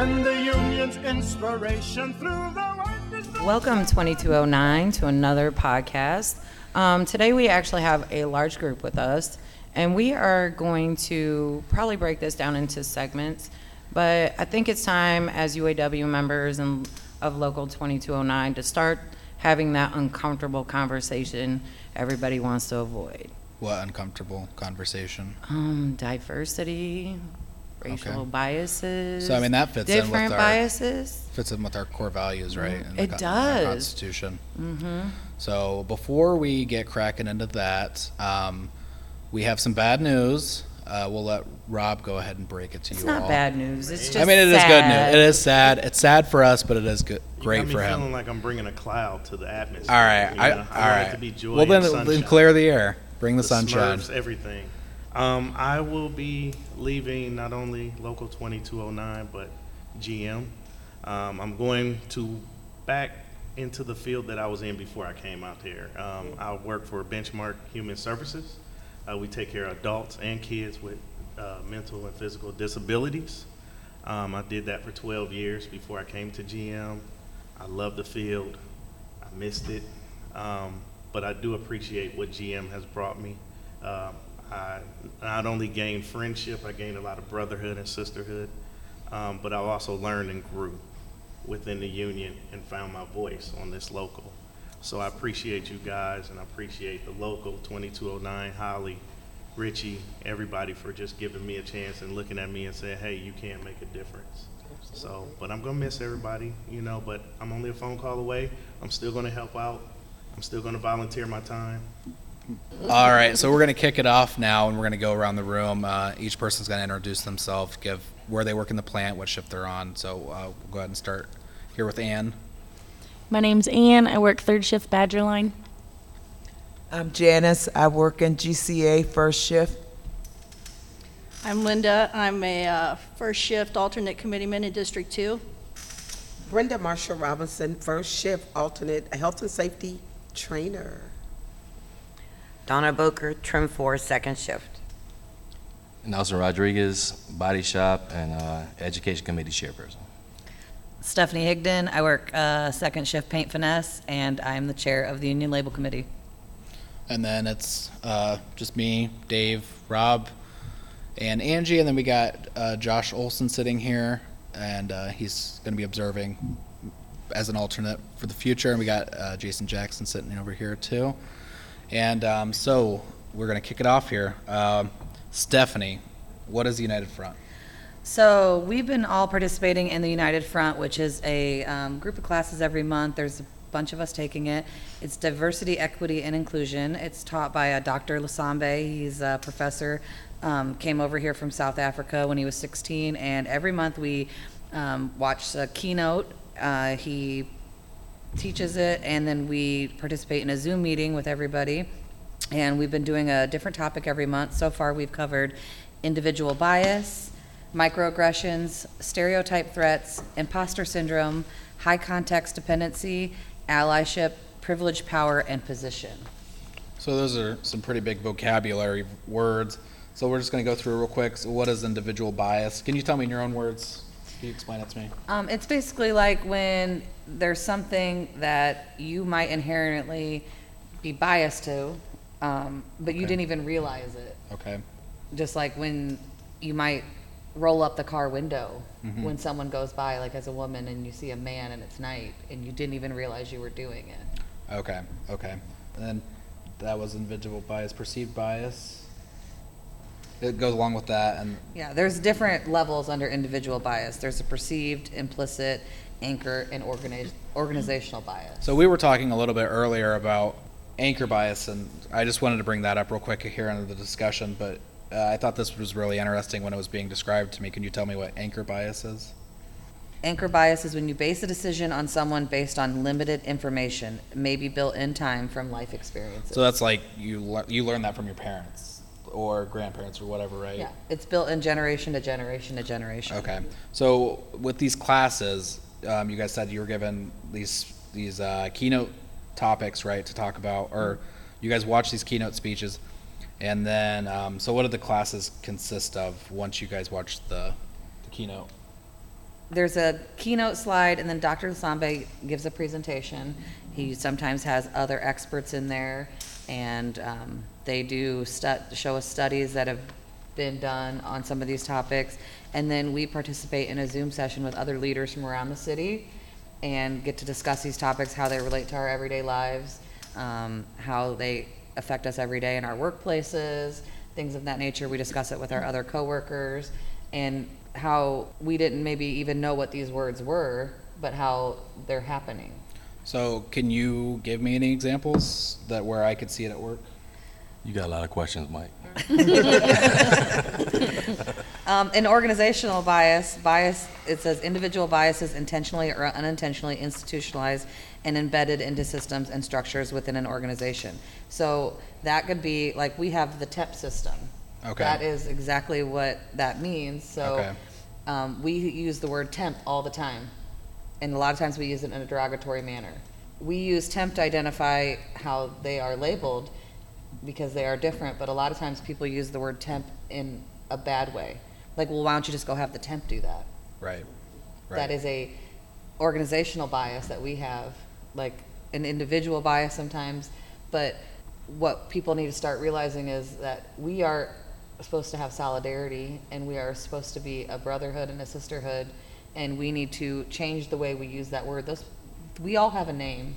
when the union's inspiration through the. Welcome 2209 to another podcast. Um, today we actually have a large group with us, and we are going to probably break this down into segments. But I think it's time as UAW members and of Local 2209 to start having that uncomfortable conversation everybody wants to avoid. What uncomfortable conversation? Um, diversity, racial Okay. biases. So, I mean, that fits in with different our- biases. Fits in with our core values, right? in the It con- in does. Constitution. Mm-hmm. So before we get cracking into that, um, we have some bad news. Uh, we'll let Rob go ahead and break it to you. It's you not all. bad news. It's just I mean, it is good news. It is sad. It's sad for us, but it is good, You great got me for him. feeling like I'm bringing a cloud to the atmosphere. All right, you I, know? all want right. it to be joy well, then, and then sunshine. clear the air. Bring the, The sunshine. Smurfs, everything. Um, I will be leaving not only Local 2209, but GM. Um, I'm going to back into the field that I was in before I came out here. Um, I work for Benchmark Human Services. Uh, we take care of adults and kids with uh, mental and physical disabilities. Um, I did that for 12 years before I came to GM. I love the field. I missed it. Um, but I do appreciate what GM has brought me. Um, I not only gained friendship, I gained a lot of brotherhood and sisterhood, um, but I also learned and grew within the union and found my voice on this local. So I appreciate you guys and I appreciate the local 2209, Holly, Richie, everybody for just giving me a chance and looking at me and saying, hey, you can make a difference. So, but I'm gonna miss everybody, you know, but I'm only a phone call away. I'm still gonna help out. I'm still gonna volunteer my time. All right, so we're going to kick it off now, and we're going to go around the room. Uh, each person's going to introduce themselves, give where they work in the plant, what shift they're on. So uh, we'll go ahead and start here with Ann. My name's Ann. I work third shift Badger Line. I'm Janice. I work in GCA first shift. I'm Linda. I'm a uh, first shift alternate committeeman in District 2. Brenda Marshall Robinson, first shift alternate health and safety trainer. Donna Boker, trim four, second shift. Nelson Rodriguez, Body Shop, and uh, Education Committee Chairperson. Stephanie Higdon. I work uh, second shift paint finesse, and I'm the chair of the Union Label Committee. And then it's uh, just me, Dave, Rob, and Angie. And then we got uh, Josh Olson sitting here, and uh, he's going to be observing as an alternate for the future. And we got uh, Jason Jackson sitting over here, too. And um, so we're going to kick it off here. Um, Stephanie, what is the United Front? So we've been all participating in the United Front, which is a um, group of classes every month. There's a bunch of us taking it. It's diversity, equity, and inclusion. It's taught by uh, Dr. Lasambe. He's a professor. Um, came over here from South Africa when he was 16, and every month we um, watch a keynote. Uh, he teaches it, and then we participate in a Zoom meeting with everybody. And we've been doing a different topic every month. So far, we've covered individual bias, microaggressions, stereotype threats, imposter syndrome, high context dependency, allyship, privilege, power, and position. So those are some pretty big vocabulary words. So we're just going to go through real quick. So what is individual bias? Can you tell me in your own words? Can you explain it to me? Um, it's basically like when there's something that you might inherently be biased to, um, but you Okay. didn't even realize it. Okay. Just like when you might roll up the car window Mhm. when someone goes by, like as a woman, and you see a man and it's night, and you didn't even realize you were doing it. Okay. Okay. And then that was individual bias, perceived bias. It goes along with that, and Yeah, there's different levels under individual bias. There's a perceived, implicit, anchor, and organi- organizational bias. so we were talking a little bit earlier about anchor bias, and I just wanted to bring that up real quick here into the discussion. But uh, I thought this was really interesting when it was being described to me. Can you tell me what anchor bias is? Anchor bias is when you base a decision on someone based on limited information, maybe built in time from life experiences. So that's like you lear- you learn that from your parents or grandparents or whatever, right? yeah, it's built in generation to generation to generation. Okay. So with these classes, um, you guys said you were given these these uh, keynote topics, right, to talk about, or you guys watch these keynote speeches, and then so what do the classes consist of once you guys watch the, the keynote? there's a keynote slide, and then Dr. Lasambe gives a presentation. He sometimes has other experts in there, and um, they do stu- show us studies that have been done on some of these topics. And then we participate in a Zoom session with other leaders from around the city and get to discuss these topics, how they relate to our everyday lives, um, how they affect us every day in our workplaces, things of that nature. We discuss it with our other coworkers, and how we didn't maybe even know what these words were, but how they're happening. So, can you give me any examples that where I could see it at work? You got a lot of questions, Mike. Um, an organizational bias, bias, it says individual biases intentionally or unintentionally institutionalized and embedded into systems and structures within an organization. So that could be, like, we have the TEP system. Okay. That is exactly what that means, so, Okay. um, we use the word temp all the time. And a lot of times we use it in a derogatory manner. We use temp to identify how they are labeled because they are different, but a lot of times people use the word temp in a bad way. Like, well, why don't you just go have the temp do that? Right. That Right. is a organizational bias that we have, like an individual bias sometimes. But what people need to start realizing is that we are supposed to have solidarity and we are supposed to be a brotherhood and a sisterhood. And we need to change the way we use that word. Those, we all have a name.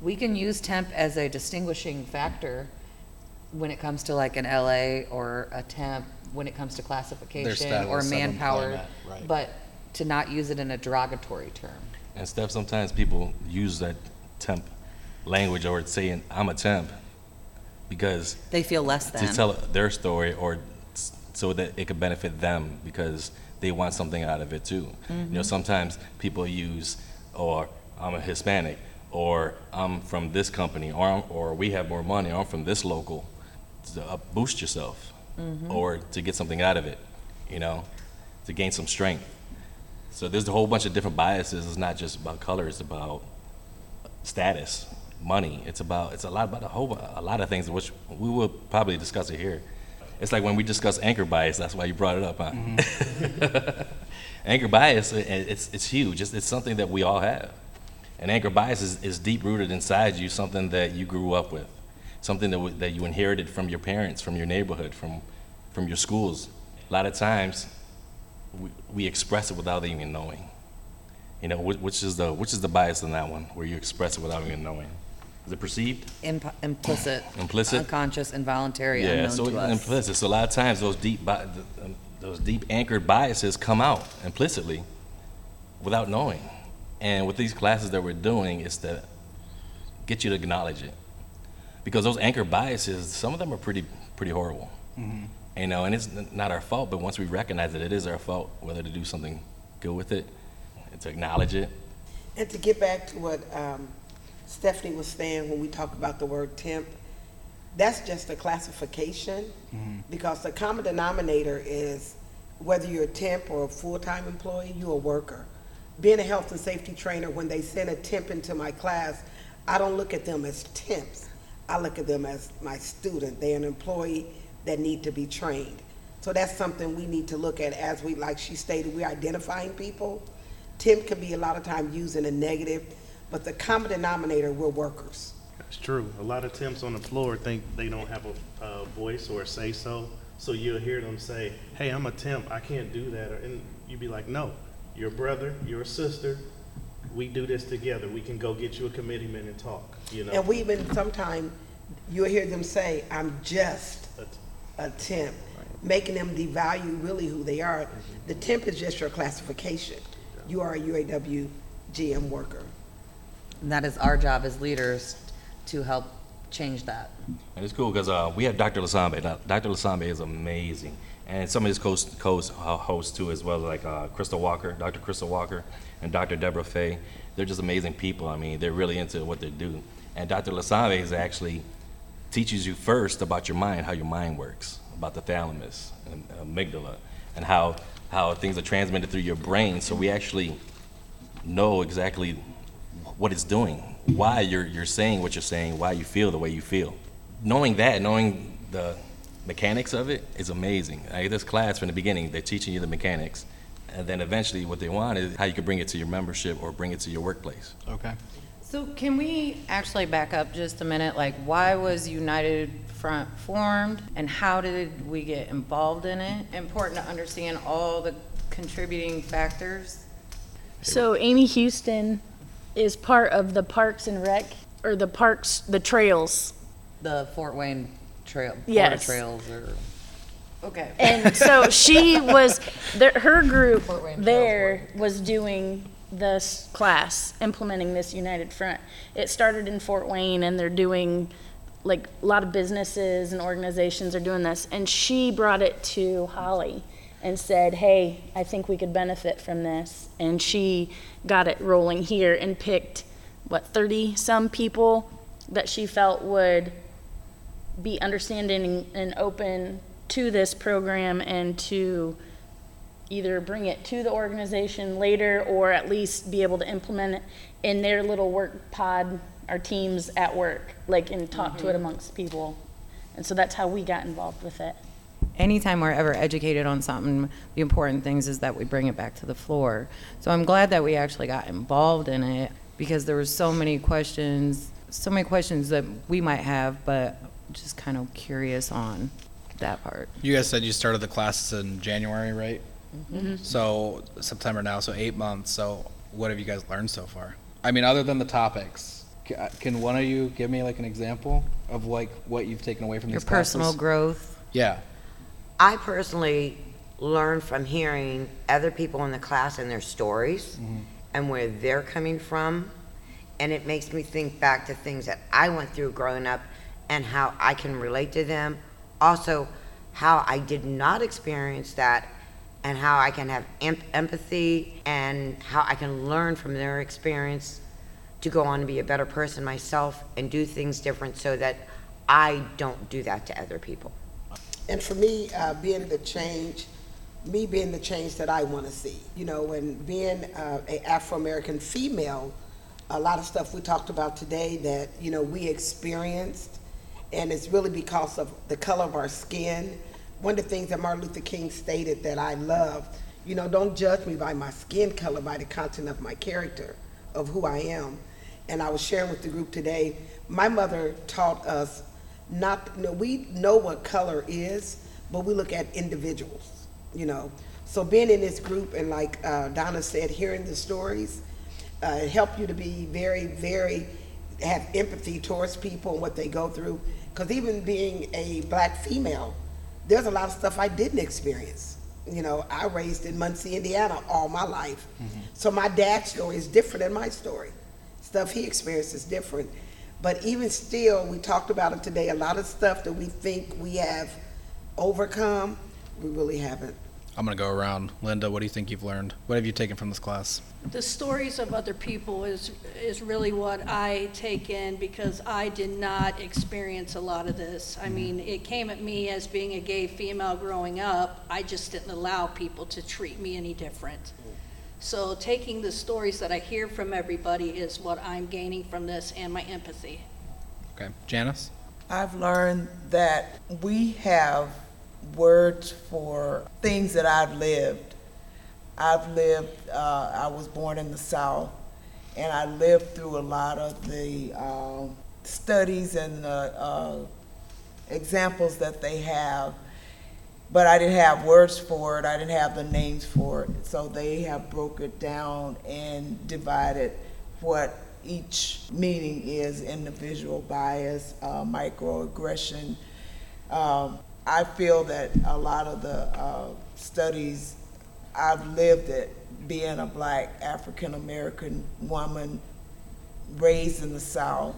We can use temp as a distinguishing factor when it comes to like an LA or a temp, when it comes to classification or manpower. right. But to not use it in a derogatory term. And Steph, sometimes people use that temp language or saying, I'm a temp, because They feel less than to tell their story or so that it could benefit them because they want something out of it too. You know, sometimes people use, or I'm a Hispanic, or I'm from this company, or, I'm- or we have more money, or I'm from this local, to uh, boost yourself, or to get something out of it, you know, to gain some strength. So there's a whole bunch of different biases. It's not just about color. It's about status, money. It's about it's a lot about a whole a lot of things which we will probably discuss it here. It's like when we discuss anchor bias. That's why you brought it up, huh? Mm-hmm. anchor bias, it's, it's huge. It's, it's something that we all have. And anchor bias is, is deep rooted inside you. Something that you grew up with. Something that w- that you inherited from your parents, from your neighborhood, from from your schools. A lot of times, we, we express it without even knowing. You know, which, which is the which is the bias in that one, where you express it without even knowing? Is it perceived? Imp- implicit. Implicit? Unconscious, involuntary, yeah, unknown so to us. implicit. So a lot of times those deep bi- th- um, those deep anchored biases come out implicitly, without knowing. And with these classes that we're doing, is to get you to acknowledge it, because those anchor biases, some of them are pretty pretty horrible. You know, and it's n- not our fault, but once we recognize that it is our fault, whether to do something good with it, and to acknowledge it, And to get back to what um, Stephanie was saying when we talk about the word temp, that's just a classification mm-hmm. because the common denominator is whether you're a temp or a full-time employee, you're a worker. Being a health and safety trainer, when they send a temp into my class, I don't look at them as temps. I look at them as my student. They're an employee that need to be trained. So that's something we need to look at as we, like she stated, we're identifying people. Temp can be a lot of time used in a negative, but the common denominator, we're workers. That's true. A lot of temps on the floor think they don't have a, voice or a say so. So you'll hear them say, "Hey, I'm a temp. I can't do that," or, and you'd be like, "No, you're brother. You're sister. We do this together. We can go get you a committeeman and talk." You know. And we even, sometime, you'll hear them say, I'm just a temp, making them devalue really who they are. Mm-hmm. The temp is just your classification. You are a UAW GM worker. And that is our job as leaders to help change that. And it's cool because uh, we have Dr. Lasambe. Dr. Lasambe is amazing. And some of his co hosts hosts too, as well, like uh, Crystal Walker, Dr. Crystal Walker, and Dr. Deborah Fay. They're just amazing people. I mean, they're really into what they do. And Dr. Lasambe is actually teaches you first about your mind, how your mind works, about the thalamus and amygdala, and how, how things are transmitted through your brain. So we actually know exactly what it's doing, why you're, you're saying what you're saying, why you feel the way you feel. Knowing that, knowing the mechanics of it is amazing. Like this class from the beginning, they're teaching you the mechanics, And then eventually, what they want is how you can bring it to your membership or bring it to your workplace. Okay. So can we actually back up just a minute? Like, why was United Front formed and how did we get involved in it? Important to understand all the contributing factors. So Amy Houston is part of the Parks and Rec, or the parks, the trails. The Fort Wayne Trail, Border Yes. Trails or. Okay. And so she was, there, her group Fort Wayne Trails there was doing this class, implementing this United Front. It started in Fort Wayne and they're doing, like, a lot of businesses and organizations are doing this. And she brought it to Holly and said, hey, I think we could benefit from this. And she got it rolling here and picked, what, 30-some people that she felt would be understanding and open to this program and to either bring it to the organization later or at least be able to implement it in their little work pod or teams at work, like, and talk to it mm-hmm. amongst people. And so that's how we got involved with it. Anytime we're ever educated on something, the important things is that we bring it back to the floor. So I'm glad that we actually got involved in it because there were so many questions, so many questions that we might have, but just kind of curious on that part. You guys said you started the classes in January, right? Mm-hmm. Mm-hmm. So September now, so eight months. So what have you guys learned so far? I mean, other than the topics, uh, can one of you give me like an example of like what you've taken away from Your these classes? personal growth. Yeah. I personally learn from hearing other people in the class and their stories mm-hmm. and where they're coming from. And it makes me think back to things that I went through growing up and how I can relate to them. Also, how I did not experience that and how I can have em- empathy and how I can learn from their experience to go on and be a better person myself and do things different so that I don't do that to other people. And for me, uh, being the change, me being the change that I want to see, you know, and being uh, a Afro-American female, a lot of stuff we talked about today that, you know, we experienced, and it's really because of the color of our skin. One of the things that Martin Luther King stated that I love, you know, don't judge me by my skin color, by the content of my character, of who I am. And I was sharing with the group today, my mother taught us not, you know, we know what color is, but we look at individuals, you know. So being in this group and like uh, Donna said, hearing the stories, uh, it helped you to be very, very, have empathy towards people and what they go through. Because even being a black female, there's a lot of stuff I didn't experience. You know, I raised in Muncie, Indiana all my life. So my dad's story is different than my story. Stuff he experienced is different. But even still, we talked about it today, a lot of stuff that we think we have overcome, we really haven't. I'm gonna go around. Linda, what do you think you've learned? What have you taken from this class? The stories of other people is, is really what I take in because I did not experience a lot of this. I mm-hmm. mean, it came at me as being a gay female growing up. I just didn't allow people to treat me any different. So taking the stories that I hear from everybody is what I'm gaining from this and my empathy. Okay, Janice. I've learned that we have words for things that I've lived. I've lived, uh, I was born in the South, and I lived through a lot of the uh, studies and uh, uh, examples that they have. But I didn't have words for it, I didn't have the names for it. So they have broke it down and divided what each meaning is individual bias, uh, microaggression. Um, I feel that a lot of the uh, studies, I've lived it, being a black African American woman raised in the South,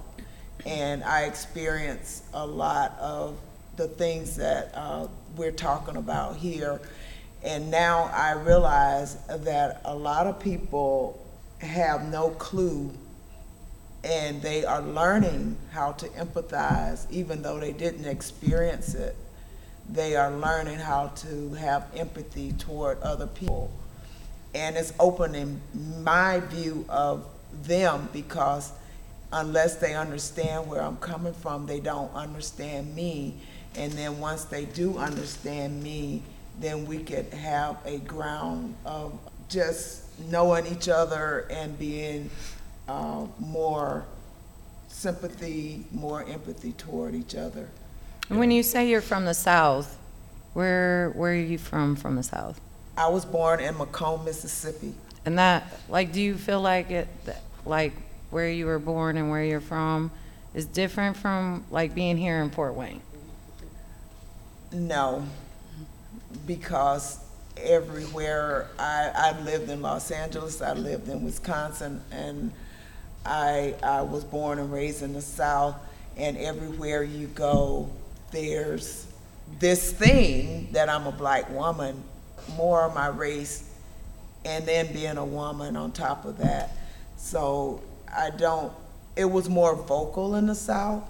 and I experienced a lot of the things that uh, we're talking about here. And now I realize that a lot of people have no clue and they are learning how to empathize even though they didn't experience it. They are learning how to have empathy toward other people. And it's opening my view of them because unless they understand where I'm coming from, they don't understand me. And then once they do understand me, then we could have a ground of just knowing each other and being uh, more sympathy, more empathy toward each other. And when you say you're from the South, where where are you from from the South? I was born in McComb, Mississippi. And that, like, do you feel like it, like, where you were born and where you're from is different from, like, being here in Fort Wayne? No, because everywhere I, I lived in Los Angeles, I lived in Wisconsin, and I, I was born and raised in the South. And everywhere you go, there's this thing that I'm a black woman, more of my race, and then being a woman on top of that. So I don't, it was more vocal in the South,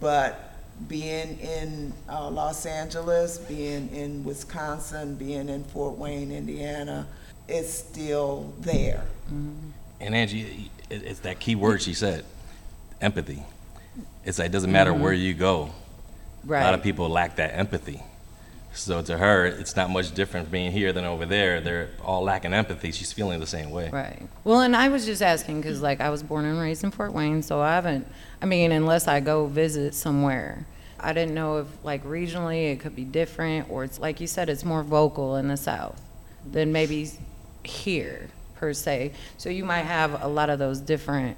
but being in uh, Los Angeles, being in Wisconsin, being in Fort Wayne, Indiana, it's still there. And Angie, it's that key word she said, empathy. It's like, it doesn't matter where you go. A lot of people lack that empathy. So to her, it's not much different being here than over there. They're all lacking empathy. She's feeling the same way. Right. Well, and I was just asking because, like, I was born and raised in Fort Wayne, so I haven't, I mean, unless I go visit somewhere. I didn't know if, like, regionally it could be different, or it's, like you said, it's more vocal in the South than maybe here, per se. So you might have a lot of those different,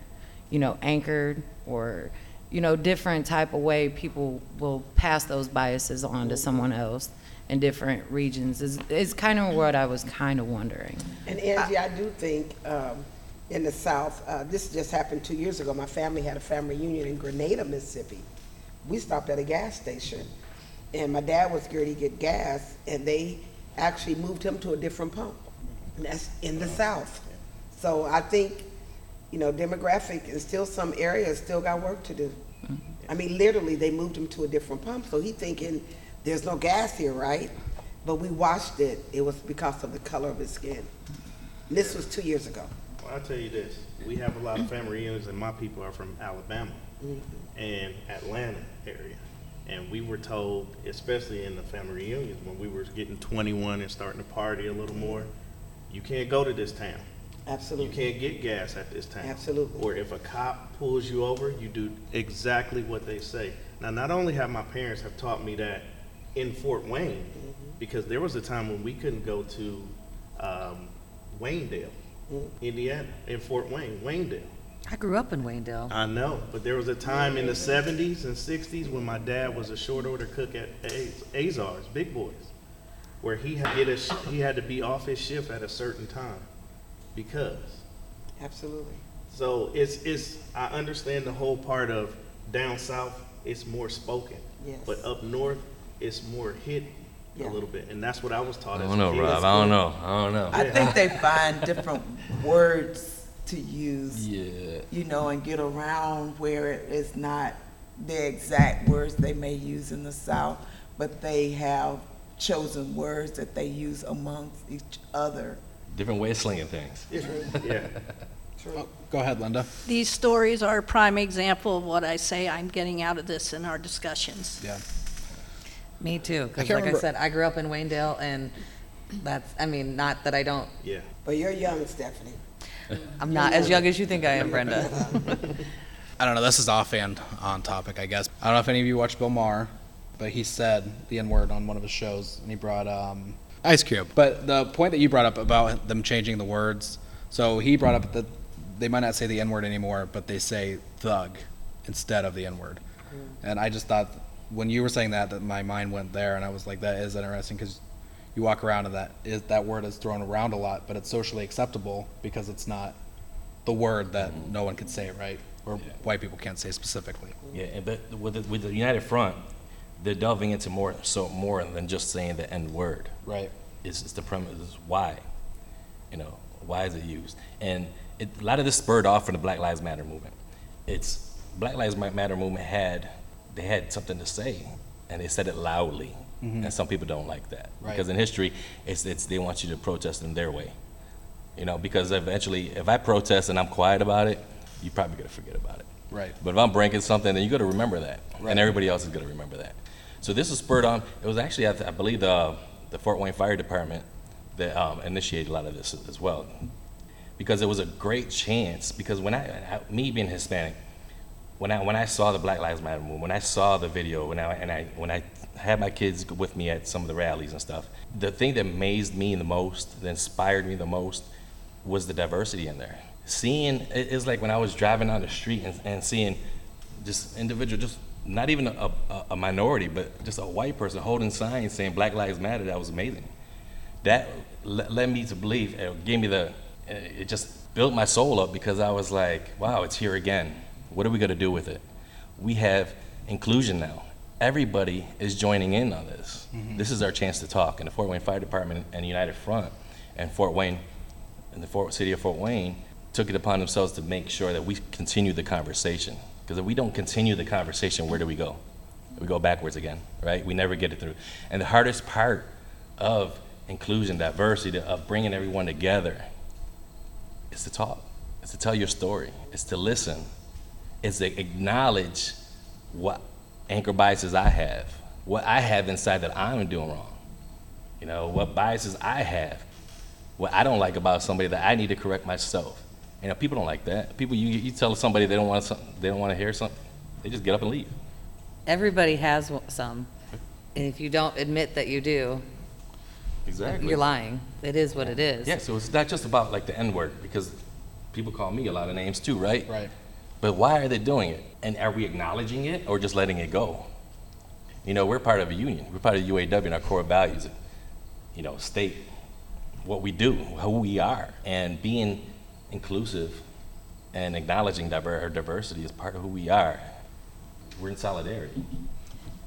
you know, anchored or, you know, different type of way people will pass those biases on to someone else in different regions is, is kind of what I was kind of wondering. And Angie, I do think, um, in the South, uh, this just happened two years ago. My family had a family reunion in Grenada, Mississippi. We stopped at a gas station, and my dad was scared he'd get gas, and they actually moved him to a different pump. And that's in the South. So I think, you know, demographic and still some areas still got work to do. I mean, literally, they moved him to a different pump, so he thinking, there's no gas here, right? But we watched it, it was because of the color of his skin. This was two years ago. Well, I'll tell you this, we have a lot of family reunions and my people are from Alabama mm-hmm. and Atlanta area. And we were told, especially in the family reunions, when we were getting twenty-one and starting to party a little more, you can't go to this town. You Absolutely. can't get gas at this town. Absolutely. Or if a cop pulls you over, you do exactly what they say. Now, not only have my parents have taught me that in Fort Wayne, because there was a time when we couldn't go to um, Waynedale, Indiana, in Fort Wayne, Waynedale. I grew up in Waynedale. I know, but there was a time in the seventies and sixties when my dad was a short order cook at Az- Azars, Big Boys, where he had to get a, sh- he had to be off his shift at a certain time because. Absolutely. So it's it's I understand the whole part of down south it's more spoken, Yes. but up north it's more hit Yeah. a little bit, and that's what I was taught. I as don't a know, kid. Rob. I don't know. I don't know. I think they find different words to use, Yeah. you know, and get around where it is not the exact words they may use in the South, but they have chosen words that they use amongst each other. Different way of slinging things. Yeah. Oh, Go ahead, Linda. These stories are a prime example of what I say I'm getting out of this in our discussions. Yeah. Me too, because can't like remember- I said, I grew up in Waynedale, and that's, I mean, not that I don't, Yeah. But you're young, Stephanie. I'm not as young as you think I am, Brenda. I don't know. This is offhand on topic, I guess. I don't know if any of you watched Bill Maher, but he said the N word on one of his shows, and he brought um, Ice Cube. But the point that you brought up about them changing the words, so he brought up that they might not say the N word anymore, but they say thug instead of the N word. And I just thought when you were saying that, that my mind went there, and I was like, that is interesting because you walk around and that is that word is thrown around a lot, but it's socially acceptable because it's not the word that mm-hmm. no one can say, right? Or white people can't say specifically. Yeah, but with the, with the United Front, they're delving into more so more than just saying the N word. Right. It's, it's the premise is why, you know, why is it used? And it, a lot of this spurred off from the Black Lives Matter movement. It's Black Lives Matter movement had they had something to say, and they said it loudly, and some people don't like that Right. because in history, it's, it's they want you to protest in their way, you know, because eventually, if I protest and I'm quiet about it, you're probably gonna forget about it. Right. But if I'm breaking something, then you got to remember that, Right. and everybody else is going to remember that. So this was spurred on. It was actually, I, th- I believe, the the Fort Wayne Fire Department that um, initiated a lot of this as well, because it was a great chance. Because when I, I me being Hispanic, when I when I saw the Black Lives Matter movement, when I saw the video, when I and I when I had my kids with me at some of the rallies and stuff, the thing that amazed me the most, that inspired me the most, was the diversity in there. Seeing it- it's like when I was driving down the street and, and seeing just individual, just not even a, a, a minority, but just a white person holding signs saying Black Lives Matter. That was amazing. That le- led me to believe. It gave me the. It just built my soul up because I was like, wow, it's here again. What are we going to do with it? We have inclusion now. Everybody is joining in on this. Mm-hmm. This is our chance to talk. And the Fort Wayne Fire Department and United Front and Fort Wayne and the Fort, city of Fort Wayne took it upon themselves to make sure that we continue the conversation. Because if we don't continue the conversation, where do we go? We go backwards again, right? We never get it through. And the hardest part of inclusion, diversity, of bringing everyone together is to talk. is to tell your story. is to listen. It's to acknowledge what anchor biases I have, what I have inside that I'm doing wrong. You know, what biases I have, what I don't like about somebody that I need to correct myself. You know, people don't like that. People, you, you tell somebody they don't want some, they don't want to hear something, they just get up and leave. Everybody has some. And if you don't admit that you do, Exactly. you're lying. It is what it is. Yeah, so it's not just about like the N word because people call me a lot of names too, right? Right. But why are they doing it? And are we acknowledging it or just letting it go? You know, we're part of a union. We're part of the UAW and our core values, you know, state what we do, who we are, and being inclusive and acknowledging diver- diversity is part of who we are. We're in solidarity.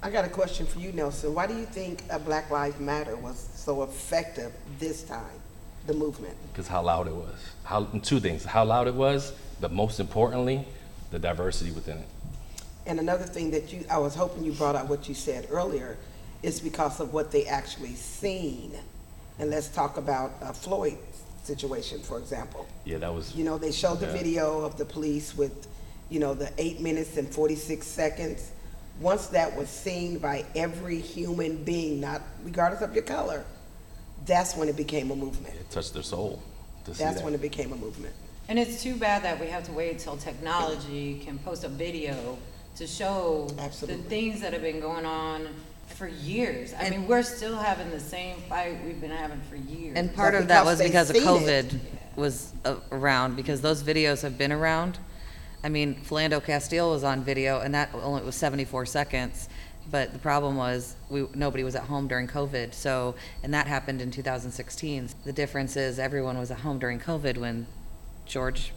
I got a question for you, Nelson. Why do you think Black Lives Matter was so effective this time, the movement? because how loud it was. How two things: how loud it was, but most importantly, the diversity within it. And another thing that you, I was hoping you brought out what you said earlier, is because of what they actually seen. And let's talk about uh, Floyd's situation, for example. Yeah, that was. You know, they showed the Yeah. video of the police with, you know, the eight minutes and forty-six seconds. Once that was seen by every human being, not regardless of your color, that's when it became a movement. It touched their soul. To see That's that. when it became a movement. And it's too bad that we have to wait till technology can post a video to show Absolutely. the things that have been going on for years. I mean, we're still having the same fight we've been having for years. And part of that because was they because of seen it. COVID was around, because those videos have been around. I mean, Philando Castile was on video, and that only was 74 seconds. But the problem was, we, nobody was at home during COVID, so, and that happened in 2016. The difference is, everyone was at home during COVID when George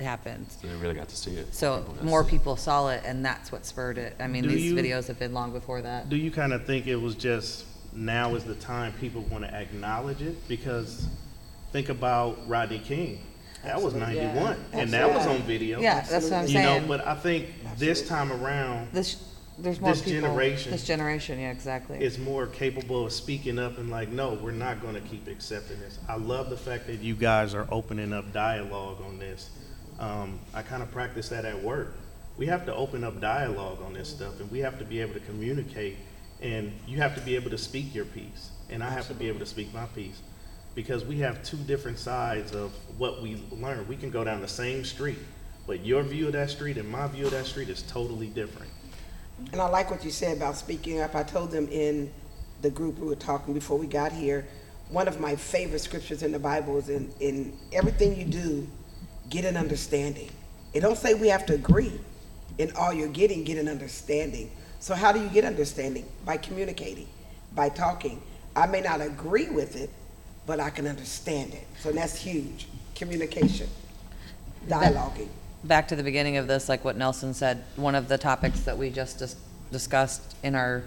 happened. So they really got to see it. So got to more see it. people saw it, and that's what spurred it. I mean, Do these you- videos have been long before that. Do you kind of think it was just now is the time people want to acknowledge it? Because think about Rodney King. That was Absolutely. 91, and that was on video. Yeah, that's what I'm You know, saying. but I think this time around, This, there's more This people. generation. This generation, yeah, exactly. is more capable of speaking up and like, no, we're not going to keep accepting this. I love the fact that you guys are opening up dialogue on this. Um, I kind of practice that at work. We have to open up dialogue on this stuff, and we have to be able to communicate. And you have to be able to speak your piece, and I have to be able to speak my piece, because we have two different sides of what we learn. We can go down the same street, but your view of that street and my view of that street is totally different. And I like what you said about speaking up. I told them in the group we were talking before we got here, one of my favorite scriptures in the Bible is in, in everything you do, get an understanding. It don't say we have to agree. In all you're getting, get an understanding. So how do you get understanding? By communicating, by talking. I may not agree with it, but I can understand it. So that's huge. Communication, dialoguing. Back to the beginning of this, like what Nelson said, one of the topics that we just dis- discussed in our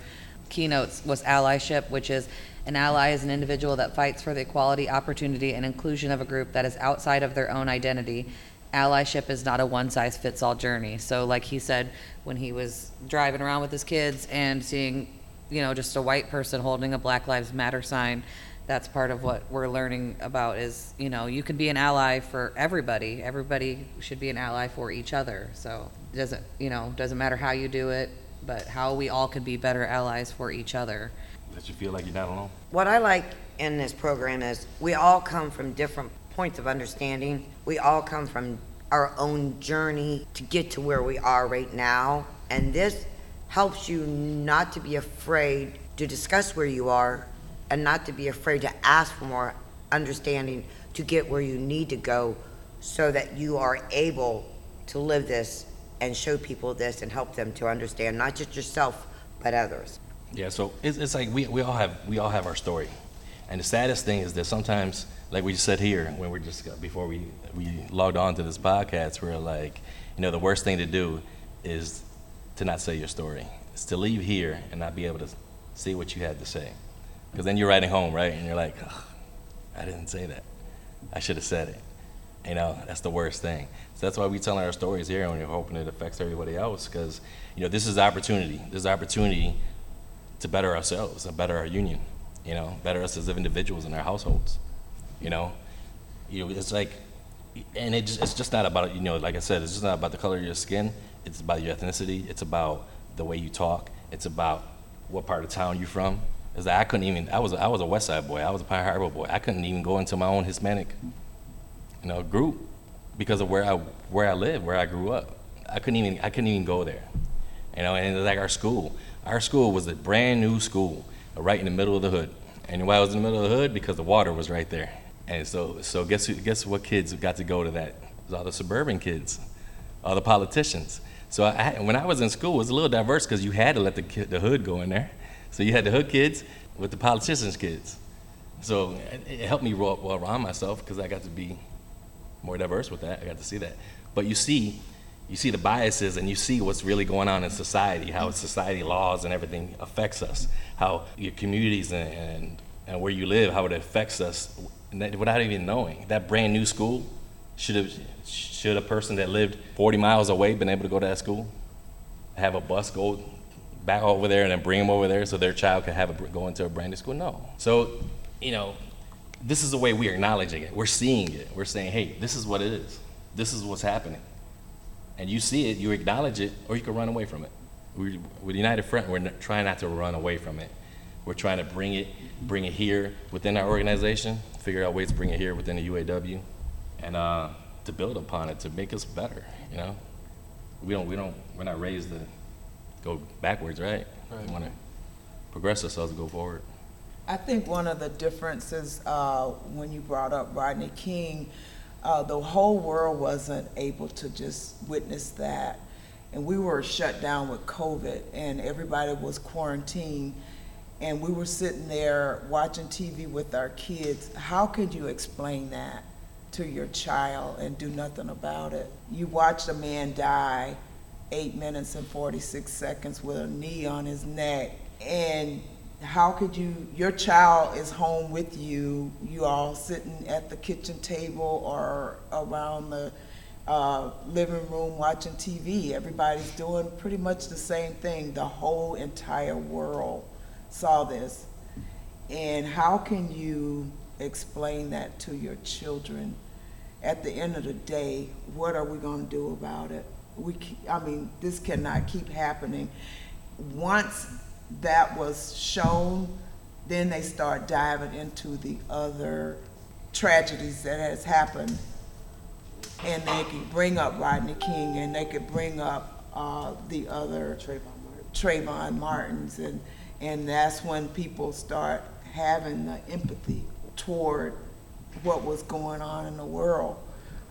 keynotes was allyship, which is an ally is an individual that fights for the equality, opportunity, and inclusion of a group that is outside of their own identity. Allyship is not a one-size-fits-all journey. So like he said, when he was driving around with his kids and seeing, you know, just a white person holding a Black Lives Matter sign, that's part of what we're learning about is, you know, you can be an ally for everybody. Everybody should be an ally for each other. So it doesn't, you know, doesn't matter how you do it, but how we all could be better allies for each other. let you feel like you're not alone. What I like in this program is we all come from different points of understanding. We all come from our own journey to get to where we are right now. And this helps you not to be afraid to discuss where you are and not to be afraid to ask for more understanding to get where you need to go so that you are able to live this and show people this and help them to understand not just yourself but others. Yeah, so it's, it's like we, we all have we all have our story, and the saddest thing is that sometimes, like we just said here when we're just before we we logged on to this podcast, we're like, you know, the worst thing to do is to not say your story. It's to leave here and not be able to see what you had to say, because then you're riding home, right? And you're like, "Ugh, I didn't say that. I should have said it. You know, that's the worst thing. So that's why we telling our stories here, and we're hoping it affects everybody else, because you know, this is opportunity. This is opportunity to better ourselves and better our union, you know, better us as individuals in our households, you know. You know, it's like, and it just, it's just not about, you know, like I said, it's just not about the color of your skin. It's about your ethnicity. It's about the way you talk. It's about what part of town you're from. Is that I couldn't even, I was, I was a West Side boy. I was a Pine Harbor boy. I couldn't even go into my own Hispanic, you know, group because of where I, where I live, where I grew up. I couldn't even, I couldn't even go there, you know, and like our school. Our school was a brand new school, right in the middle of the hood. And why it was in the middle of the hood? Because the water was right there. And so, so guess who, guess what kids got to go to that? It was all the suburban kids, all the politicians. So I, I- when I was in school, it was a little diverse because you had to let the kid, the hood go in there. So you had the hood kids with the politicians' kids. So it, helped me well around myself because I got to be more diverse with that. I got to see that. But you see, you see the biases and you see what's really going on in society, how society laws and everything affects us, how your communities and, and, where you live, how it affects us without even knowing. That brand new school, should have, should a person that lived 40 miles away been able to go to that school? Have a bus go back over there and then bring them over there so their child can have a, go into a brand new school? No. So, you know, this is the way we're acknowledging it. We're seeing it. We're saying, hey, this is what it is. This is what's happening. And you see it, you acknowledge it, or you can run away from it. We, with United Front, we're trying not to run away from it. We're trying to bring it, bring it here within our organization, figure out ways to bring it here within the UAW, and uh, to build upon it to make us better. You know, we don't, we don't, we're not raised to go backwards, right? We want to progress ourselves and go forward. I think one of the differences, uh, when you brought up Rodney King, uh, the whole world wasn't able to just witness that. And we were shut down with COVID and everybody was quarantined. And we were sitting there watching TV with our kids. How could you explain that to your child and do nothing about it? You watched a man die eight minutes and 46 seconds with a knee on his neck. And how could you, your child is home with you, you all sitting at the kitchen table or around the uh, living room watching TV. Everybody's doing pretty much the same thing. The whole entire world saw this. And how can you explain that to your children? At the end of the day, what are we going to do about it? We, I mean, this cannot keep happening. Once that was shown, then they start diving into the other tragedies that has happened. And they could bring up Rodney King and they could bring up, uh, the other. Trayvon Martins and, and that's when people start having the empathy toward what was going on in the world.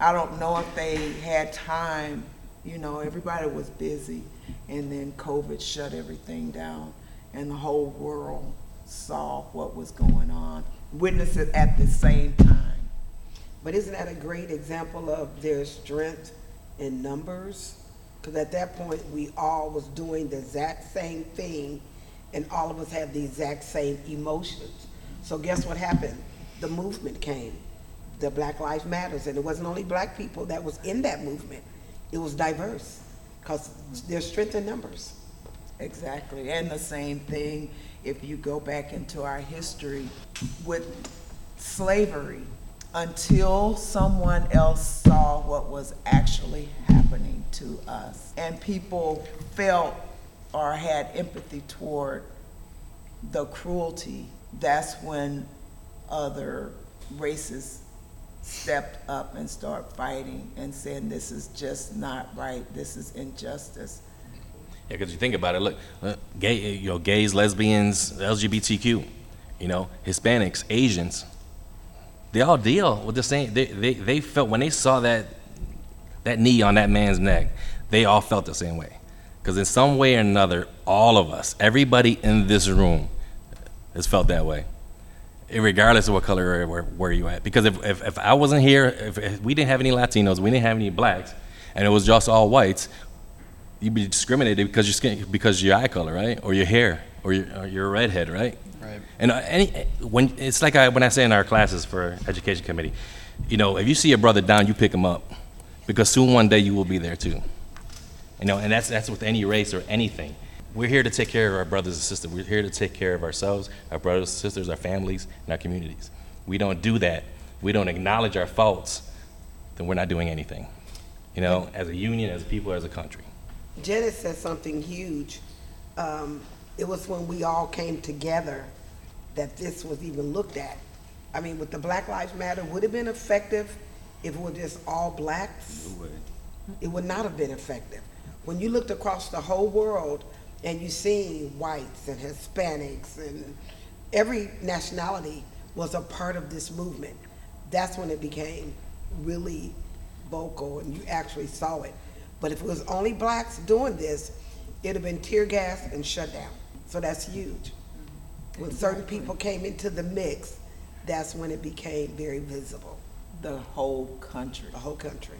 I don't know if they had time, you know, everybody was busy and then COVID shut everything down and the whole world saw what was going on, witnessed it at the same time. But isn't that a great example of their strength in numbers? Because at that point, we all was doing the exact same thing, and all of us had the exact same emotions. So guess what happened? The movement came, the Black Lives Matters, and it wasn't only black people that was in that movement. It was diverse, because there's strength in numbers. Exactly, and the same thing, if you go back into our history with slavery, until someone else saw what was actually happening to us, and people felt or had empathy toward the cruelty, that's when other races stepped up and start fighting and saying, this is just not right, this is injustice. Yeah, because you think about it, look, uh, gay, you know, gays, lesbians, LGBTQ, you know, Hispanics, Asians, they all deal with the same. They, they, they felt when they saw that that knee on that man's neck, they all felt the same way. Because in some way or another, all of us, everybody in this room, has felt that way, regardless of what color or where, where you at. Because if, if, if I wasn't here, if, if we didn't have any Latinos, we didn't have any blacks, and it was just all whites, you'd be discriminated because your skin, because your eye color, right, or your hair, or your, or you're a redhead, right? Right. And uh, any when it's like I, when I say in our classes for education committee, you know, if you see a brother down, you pick him up, because soon one day you will be there too. You know, and that's that's with any race or anything. We're here to take care of our brothers and sisters. We're here to take care of ourselves, our brothers and sisters, our families, and our communities. We don't do that. We don't acknowledge our faults. Then we're not doing anything. You know, as a union, as a people, as a country. Janet said something huge. Um, it was when we all came together that this was even looked at. I mean, with the Black Lives Matter, would it have been effective if it were just all blacks? No way. It would not have been effective. When you looked across the whole world and you seen whites and Hispanics and every nationality was a part of this movement, that's when it became really vocal and you actually saw it. But if it was only blacks doing this, it'd have been tear gas and shut down. So that's huge. When certain people came into the mix, that's when it became very visible, The whole country, the whole country.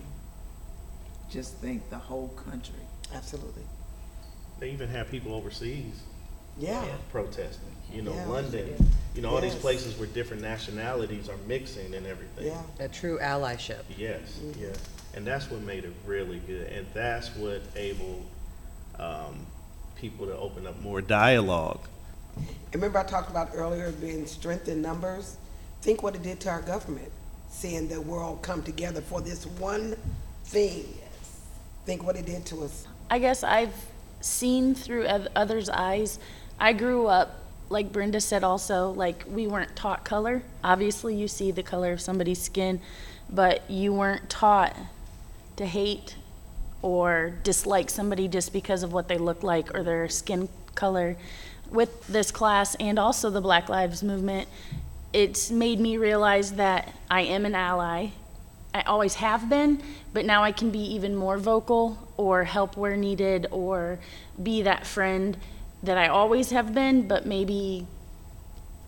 just think the whole country. Absolutely. They even have people overseas Yeah. protesting. You know, Yeah. London, you know, all these Yes. places where different nationalities are mixing and everything. Yeah. A true allyship. Yes, yes. And that's what made it really good. And that's what able um, people to open up more dialogue. Remember I talked about earlier being strength in numbers? Think what it did to our government, seeing the world come together for this one thing. Think what it did to us. I guess I've seen through others' eyes. I grew up, like Brenda said also, like we weren't taught color. Obviously, you see the color of somebody's skin, but you weren't taught to hate or dislike somebody just because of what they look like or their skin color. With this class and also the Black Lives Movement, it's made me realize that I am an ally. I always have been, but now I can be even more vocal or help where needed or be that friend that I always have been, but maybe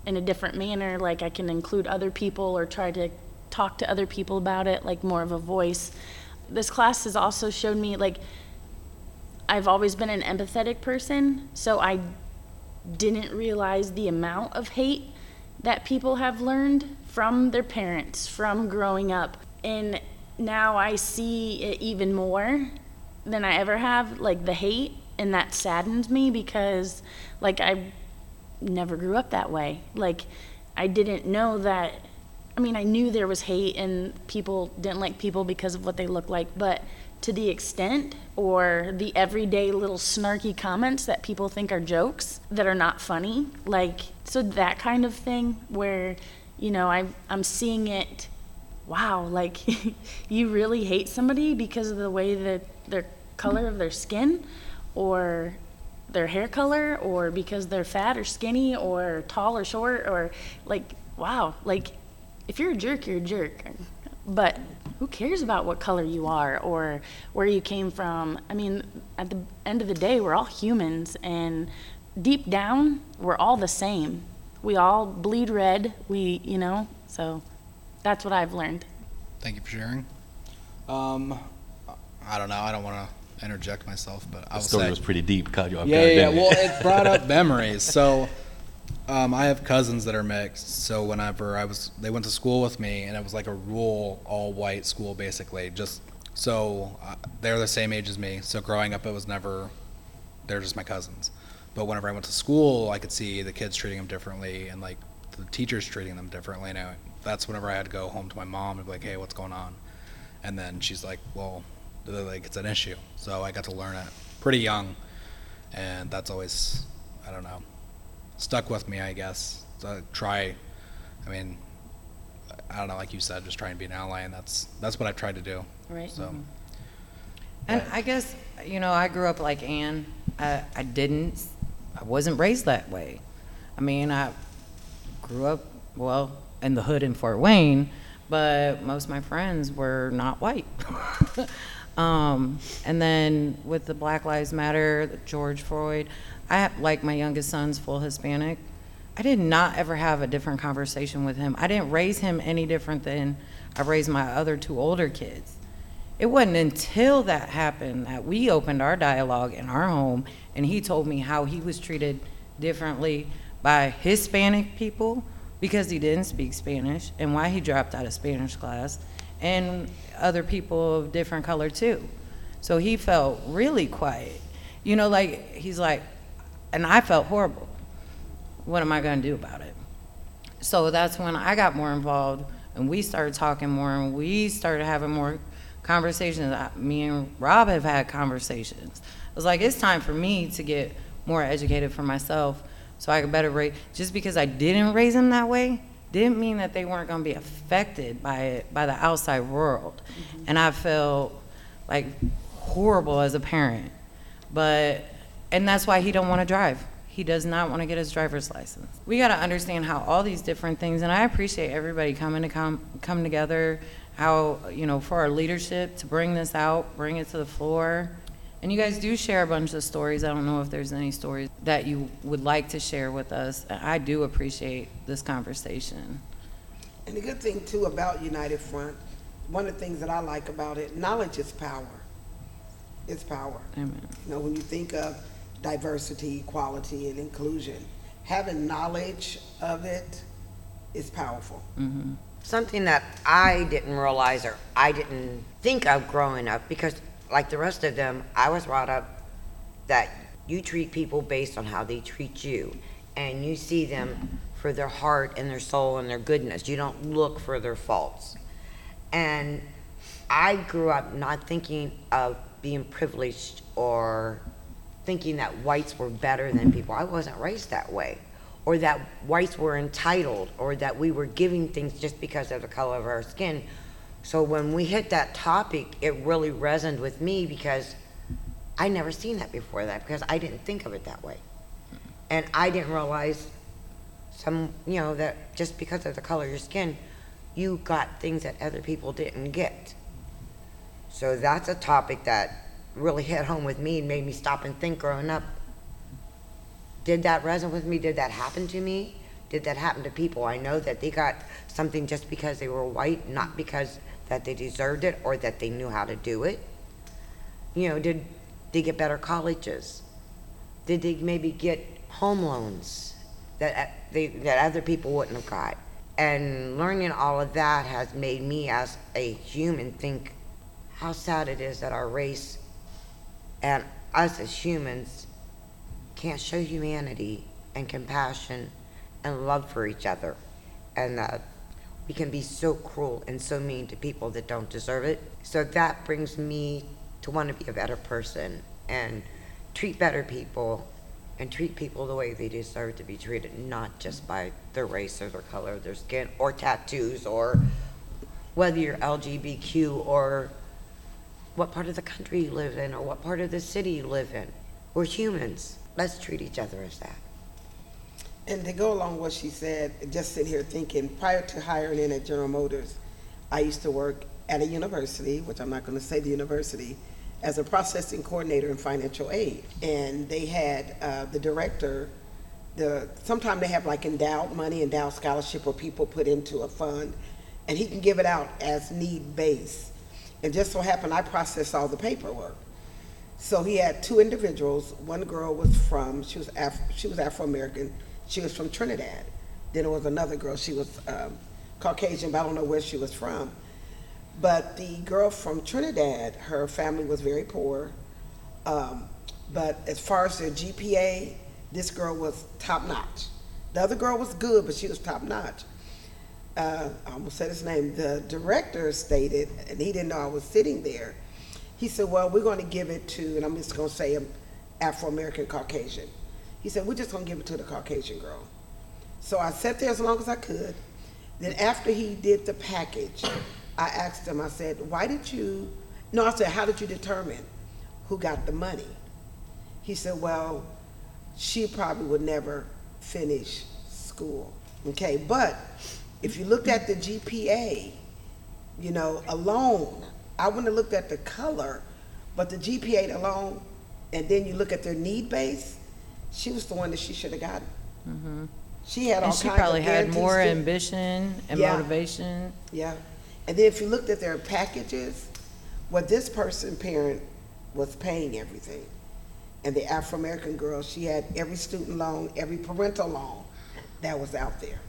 in a different manner. Like I can include other people or try to talk to other people about it, like more of a voice. This class has also showed me, like, I've always been an empathetic person, so I didn't realize the amount of hate that people have learned from their parents, from growing up. And now I see it even more than I ever have, like the hate, and that saddens me because, like, I never grew up that way. Like, I didn't know that. I mean, I knew there was hate and people didn't like people because of what they look like, but to the extent or the everyday little snarky comments that people think are jokes that are not funny, like, so that kind of thing where, you know, I, I'm seeing it, wow, like, you really hate somebody because of the way that their color of their skin or their hair color or because they're fat or skinny or tall or short or like wow like if you're a jerk you're a jerk. But who cares about what color you are or where you came from? I mean at the end of the day we're all humans and deep down we're all the same. We all bleed red we you know so that's what i've learned Thank you for sharing. Um, I don't know. I don't want to interject myself, but I The will story say. was pretty deep. Caught you off Yeah, guard, yeah, yeah. Well, it brought up memories. So, um, I have cousins that are mixed. So whenever I was, they went to school with me, and it was like a rural all-white school, basically. Just so uh, they're the same age as me. So growing up, it was never. They're just my cousins. But whenever I went to school, I could see the kids treating them differently, and like the teachers treating them differently. And I, that's whenever I had to go home to my mom and be like, "Hey, what's going on?" And then she's like, "Well, like it's an issue." So I got to learn it pretty young, and that's always, I don't know, stuck with me, I guess. To try, I mean, I don't know, like you said, just trying to be an ally, and that's that's what I've tried to do. Right. So. Mm-hmm. And I guess, you know, I grew up like Ann. I, I didn't, I wasn't raised that way. I mean, I grew up, well, in the hood in Fort Wayne, but most of my friends were not white. um, and then with the Black Lives Matter, George Floyd, I like my youngest son's full Hispanic. I did not ever have a different conversation with him. I didn't raise him any different than I raised my other two older kids. It wasn't until that happened that we opened our dialogue in our home and he told me how he was treated differently by Hispanic people because he didn't speak Spanish and why he dropped out of Spanish class and other people of different color too. So he felt really quiet. You know, like he's like, and I felt horrible. What am I going to do about it? So that's when I got more involved and we started talking more and we started having more conversations. Me and Rob have had conversations. I was like, it's time for me to get more educated for myself so I could better raise. Just because I didn't raise them that way didn't mean that they weren't going to be affected by it, by the outside world. Mm-hmm. And I felt like horrible as a parent. But, and that's why he don't want to drive. He does not want to get his driver's license. We got to understand how all these different things, and I appreciate everybody coming to come, come together, how, you know, for our leadership to bring this out, bring it to the floor. And you guys do share a bunch of stories. I don't know if there's any stories that you would like to share with us. I do appreciate this conversation. And the good thing too about United Front, one of the things that I like about it, knowledge is power. It's power. Amen. You know, when you think of diversity, equality, and inclusion, having knowledge of it is powerful. Mm-hmm. Something that I didn't realize or I didn't think of growing up because, like the rest of them, I was brought up that you treat people based on how they treat you and you see them for their heart and their soul and their goodness. You don't look for their faults. And I grew up not thinking of being privileged or thinking that whites were better than people. I wasn't raised that way. Or that whites were entitled, or that we were giving things just because of the color of our skin. So when we hit that topic, it really resonated with me because I never seen that before that because I didn't think of it that way. And I didn't realize some, you know, that just because of the color of your skin, you got things that other people didn't get. So that's a topic that really hit home with me and made me stop and think growing up. Did that resonate with me? Did that happen to me? Did that happen to people? I know that they got something just because they were white, not because that they deserved it or that they knew how to do it. You know, did they get better colleges? Did they maybe get home loans that uh, they, that other people wouldn't have got? And learning all of that has made me as a human think how sad it is that our race and us as humans can't show humanity and compassion and love for each other. And that we can be so cruel and so mean to people that don't deserve it. So that brings me to want to be a better person and treat better people and treat people the way they deserve to be treated, not just by their race or their color their skin or tattoos or whether you're LGBTQ or what part of the country you live in or what part of the city you live in. We're humans. Let's treat each other as that. And to go along with what she said, just sitting here thinking, prior to hiring in at General Motors, I used to work at a university, which I'm not going to say the university, as a processing coordinator in financial aid. And they had uh, the director, the sometimes they have like endowed money, endowed scholarship, where people put into a fund, and he can give it out as need based. And just so happened, I processed all the paperwork. So he had two individuals. One girl was from she was Af- she was Afro American. She was from Trinidad. Then there was another girl. She was um, Caucasian, but I don't know where she was from. But the girl from Trinidad, her family was very poor. Um, but as far as their GPA, this girl was top notch. The other girl was good, but she was top notch. Uh, I almost said his name. The director stated, and he didn't know I was sitting there. He said, "Well, we're going to give it to," and I'm just going to say, "Afro American Caucasian." He said, we're just gonna give it to the Caucasian girl. So I sat there as long as I could. Then after he did the package, I asked him, I said, why did you, no, I said, how did you determine who got the money? He said, well, she probably would never finish school. Okay, but if you looked at the GPA, you know, alone, I wouldn't have looked at the color, but the GPA alone, and then you look at their need base, she was the one that she should have gotten. Mm-hmm. She had all And kinds she of probably had guarantees more too. ambition and Yeah. motivation. Yeah, and then if you looked at their packages, well, this person parent was paying everything. And the Afro-American girl, she had every student loan, every parental loan that was out there.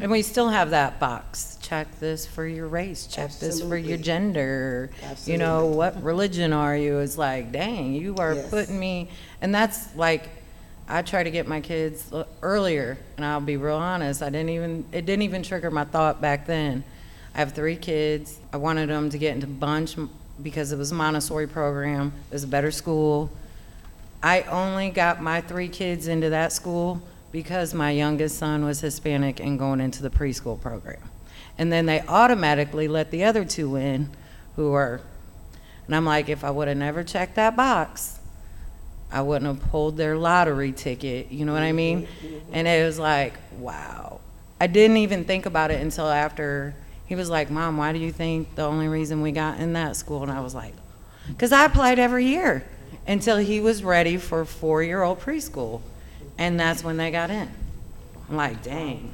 And we still have that box. Check this for your race. Check this for your Absolutely. gender. You know, Absolutely. what religion are you? It's like, dang, you are Yes. putting me. And that's like, I try to get my kids earlier, and I'll be real honest. I didn't even, it didn't even trigger my thought back then. I have three kids. I wanted them to get into Bunche because it was a Montessori program. It was a better school. I only got my three kids into that school because my youngest son was Hispanic and going into the preschool program. And then they automatically let the other two in who are, and I'm like, if I would have never checked that box, I wouldn't have pulled their lottery ticket, you know what I mean? And it was like, wow. I didn't even think about it until after he was like, Mom, why do you think the only reason we got in that school? And I was like, because I applied every year until he was ready for four year old preschool. And that's when they got in. I'm like, dang.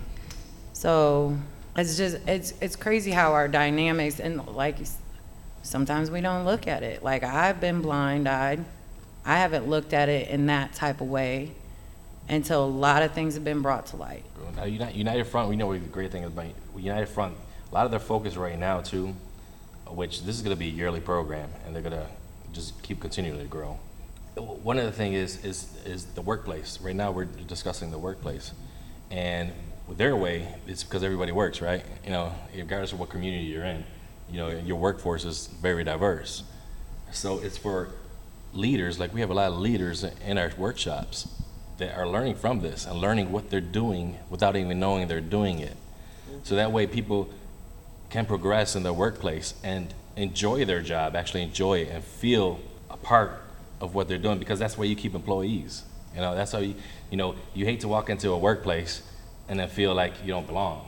So it's just, it's, it's crazy how our dynamics, and like, sometimes we don't look at it. Like, I've been blind eyed. I haven't looked at it in that type of way until a lot of things have been brought to light. Now, United, Front, we know what the great thing is about United Front. A lot of their focus right now too, which this is going to be a yearly program, and they're going to just keep continuing to grow. One of the thing is is is the workplace. Right now, we're discussing the workplace, and their way, it's because everybody works, right? You know, regardless of what community you're in, you know, your workforce is very diverse. So it's for leaders, like we have a lot of leaders in our workshops that are learning from this and learning what they're doing without even knowing they're doing it. So that way people can progress in their workplace and enjoy their job, actually enjoy it and feel a part of what they're doing because that's where you keep employees. You know, that's how you, you know, you hate to walk into a workplace and then feel like you don't belong,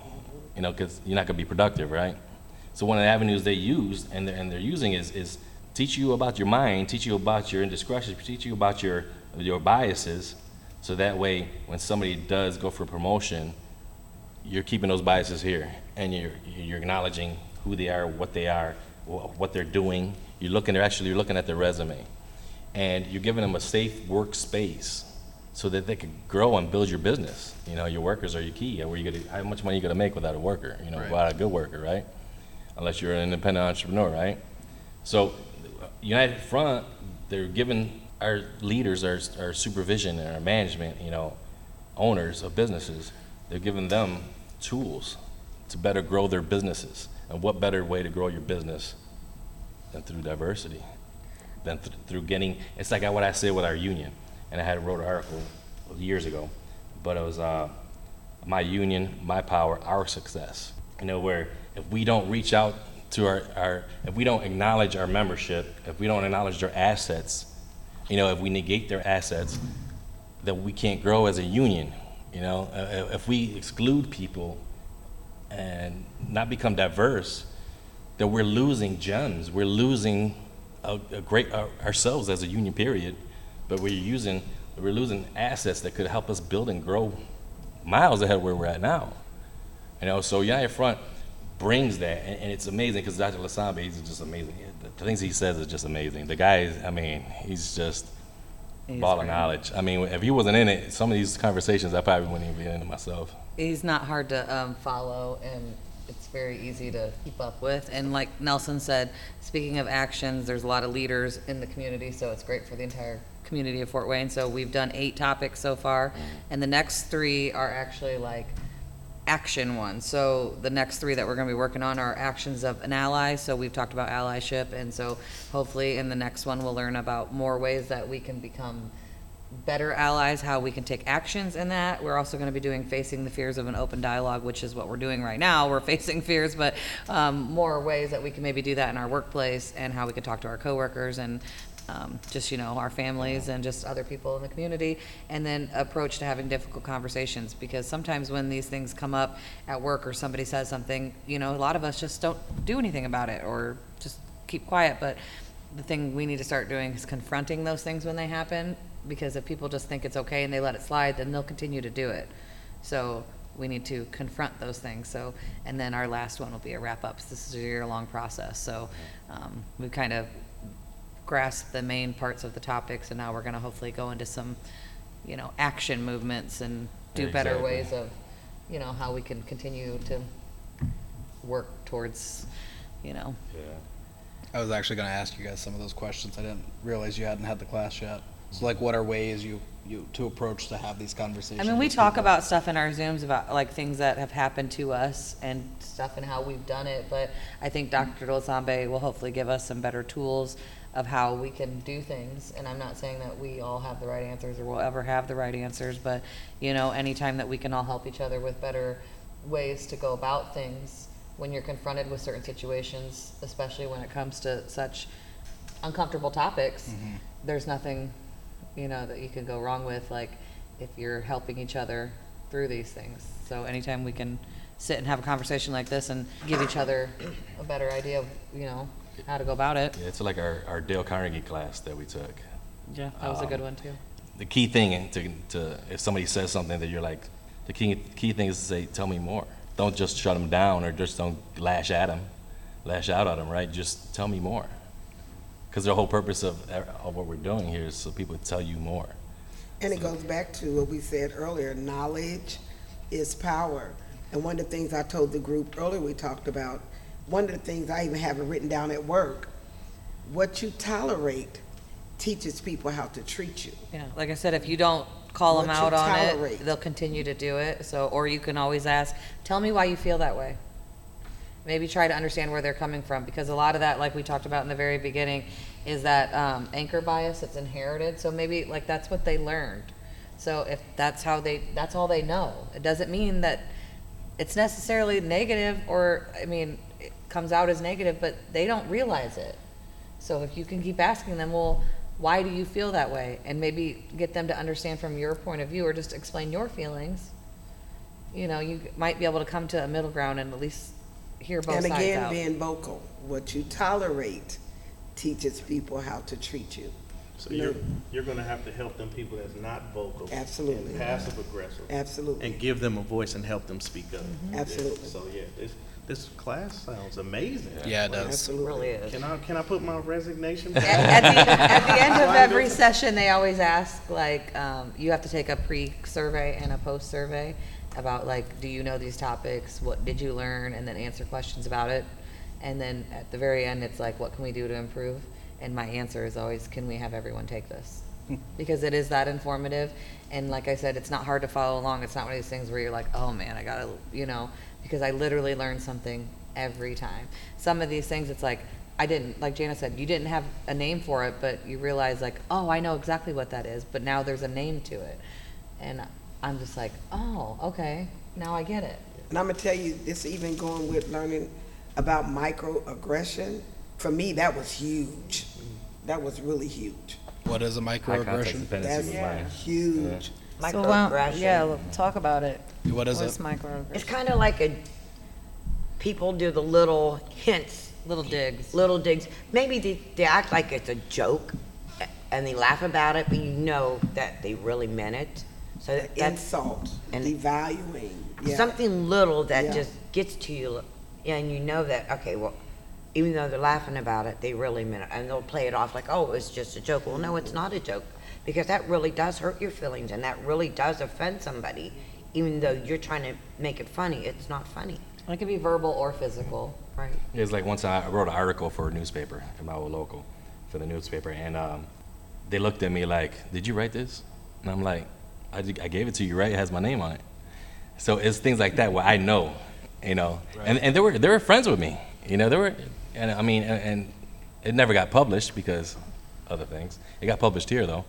you know, because you're not going to be productive, right? So one of the avenues they use and they're, and they're using is, is teach you about your mind, teach you about your indiscretions, teach you about your, your biases, so that way when somebody does go for a promotion, you're keeping those biases here and you're, you're acknowledging who they are, what they are, what they're doing. You're looking, they're actually you're looking at their resume. And you're giving them a safe workspace so that they can grow and build your business. You know, your workers are your key. Where you gonna, how much money you gonna make without a worker? You know, Right. without a good worker, right? Unless you're an independent entrepreneur, right? So, United Front, they're giving our leaders, our, our supervision and our management, you know, owners of businesses, they're giving them tools to better grow their businesses. And what better way to grow your business than through diversity? Than th- through getting, it's like what I said with our union. And I had wrote an article years ago, but it was uh, my union, my power, our success. You know, where if we don't reach out to our, our if we don't acknowledge our membership, if we don't acknowledge their assets, you know, if we negate their assets, then we can't grow as a union. You know, Uh, if we exclude people and not become diverse, then we're losing gems. We're losing a, a great our, ourselves as a union. Period. But we're using we're losing assets that could help us build and grow miles ahead of where we're at now. You know, so United Front brings that, and, and it's amazing because Dr. Lasambe, he's just amazing. The, the things he says is just amazing. The guy, is, I mean, he's just He's ball of knowledge. I mean, if he wasn't in it, some of these conversations I probably wouldn't even be into myself. He's not hard to um, follow, and it's very easy to keep up with. And like Nelson said, speaking of actions, there's a lot of leaders in the community, so it's great for the entire community of Fort Wayne. So we've done eight topics so far, and the next three are actually like action one. So the next three that we're going to be working on are actions of an ally. So we've talked about allyship, and so hopefully in the next one we'll learn about more ways that we can become better allies, how we can take actions in that. We're also going to be doing facing the fears of an open dialogue, which is what we're doing right now. We're facing fears, but um, more ways that we can maybe do that in our workplace and how we can talk to our coworkers and um, just you know our families and just other people in the community, and then approach to having difficult conversations. Because sometimes when these things come up at work or somebody says something, you know, a lot of us just don't do anything about it or just keep quiet, but the thing we need to start doing is confronting those things when they happen because if people just think it's okay and they let it slide then they'll continue to do it. So we need to confront those things. So and then our last one will be a wrap up this is a year long process. So um, we kind of grasped the main parts of the topics and now we're going to hopefully go into some you know action movements and do better Exactly. ways of you know how we can continue to work towards you know Yeah. I was actually going to ask you guys some of those questions. I didn't realize you hadn't had the class yet. So, like, what are ways you, you to approach to have these conversations? I mean, we with talk people? about stuff in our Zooms about like things that have happened to us and stuff and how we've done it, but I think Dr. Dolzambe will hopefully give us some better tools of how we can do things. And I'm not saying that we all have the right answers or will ever have the right answers, but, you know, anytime that we can all help each other with better ways to go about things when you're confronted with certain situations, especially when it comes to such uncomfortable topics, mm-hmm. there's nothing, you know, that you can go wrong with, like, if you're helping each other through these things. So anytime we can sit and have a conversation like this and give each other a better idea of, you know, how to go about it. Yeah, it's like our, our Dale Carnegie class that we took. Yeah, that was a good um, one too. The key thing to, to if somebody says something that you're like, the key key thing is to say, "Tell me more." Don't just shut them down or just don't lash at them, lash out at them. Right? Just tell me more. Because the whole purpose of of what we're doing here is so people tell you more. And it goes back to what we said earlier, knowledge is power. And one of the things I told the group earlier, we talked about, one of the things I even have it written down at work, what you tolerate teaches people how to treat you. Yeah, like I said, if you don't call them What you out on it, they'll continue to do it. So, or you can always ask, tell me why you feel that way. Maybe try to understand where they're coming from, because a lot of that, like we talked about in the very beginning, is that um, anchor bias that's inherited. So maybe like that's what they learned. So if that's how they, that's all they know. It doesn't mean that it's necessarily negative, or I mean, it comes out as negative, but they don't realize it. So if you can keep asking them, well, why do you feel that way? And maybe get them to understand from your point of view or just explain your feelings. You know, you might be able to come to a middle ground and at least hear both And sides again, out. being vocal, what you tolerate teaches people how to treat you. So you're, you're gonna have to help them people that's not vocal. Absolutely. Passive aggressive. Absolutely. And give them a voice and help them speak up. Yeah, Absolutely. So, yeah, this, this class sounds amazing. Yeah, it does. It Absolutely. really is. Can I, can I put my resignation At, back? at the, at the end of every session, they always ask, like, um, you have to take a pre-survey and a post-survey about, like, do you know these topics? What did you learn? And then answer questions about it. And then at the very end, it's like, what can we do to improve? And my answer is always, can we have everyone take this? Hmm. Because it is that informative. And like I said, it's not hard to follow along. It's not one of these things where you're like, oh man, I gotta, you know, because I literally learn something every time. Some of these things, it's like, I didn't, like Jana said, you didn't have a name for it, but you realize like, oh, I know exactly what that is, but now there's a name to it. And I'm just like, oh, okay, now I get it. And I'm gonna tell you, this even going with learning about microaggression, for me, that was huge. That was really huge. What is a microaggression? dependency was mine. That's huge. So, well, Microaggression. yeah, l- talk about it. What is What's it? microaggression? It's kind of like a, people do the little hints, Little digs. little digs. Maybe they, they act like it's a joke and they laugh about it, but you know that they really meant it. So that's Insult, and- devaluing, yeah. something little that Yeah. just gets to you, and you know that, okay, well, even though they're laughing about it, they really meant it. And they'll play it off like, oh, it's just a joke. Well, no, it's not a joke. Because that really does hurt your feelings and that really does offend somebody. Even though you're trying to make it funny, it's not funny. It can be verbal or physical, right? It's like once I wrote an article for a newspaper in my old local, for the newspaper, and um, they looked at me like, "Did you write this?" And I'm like, I, I gave it to you, right? It has my name on it." So it's things like that where I know, you know, and, and they were they were friends with me, you know, they were, and I mean, and, and it never got published because other things. It got published here though,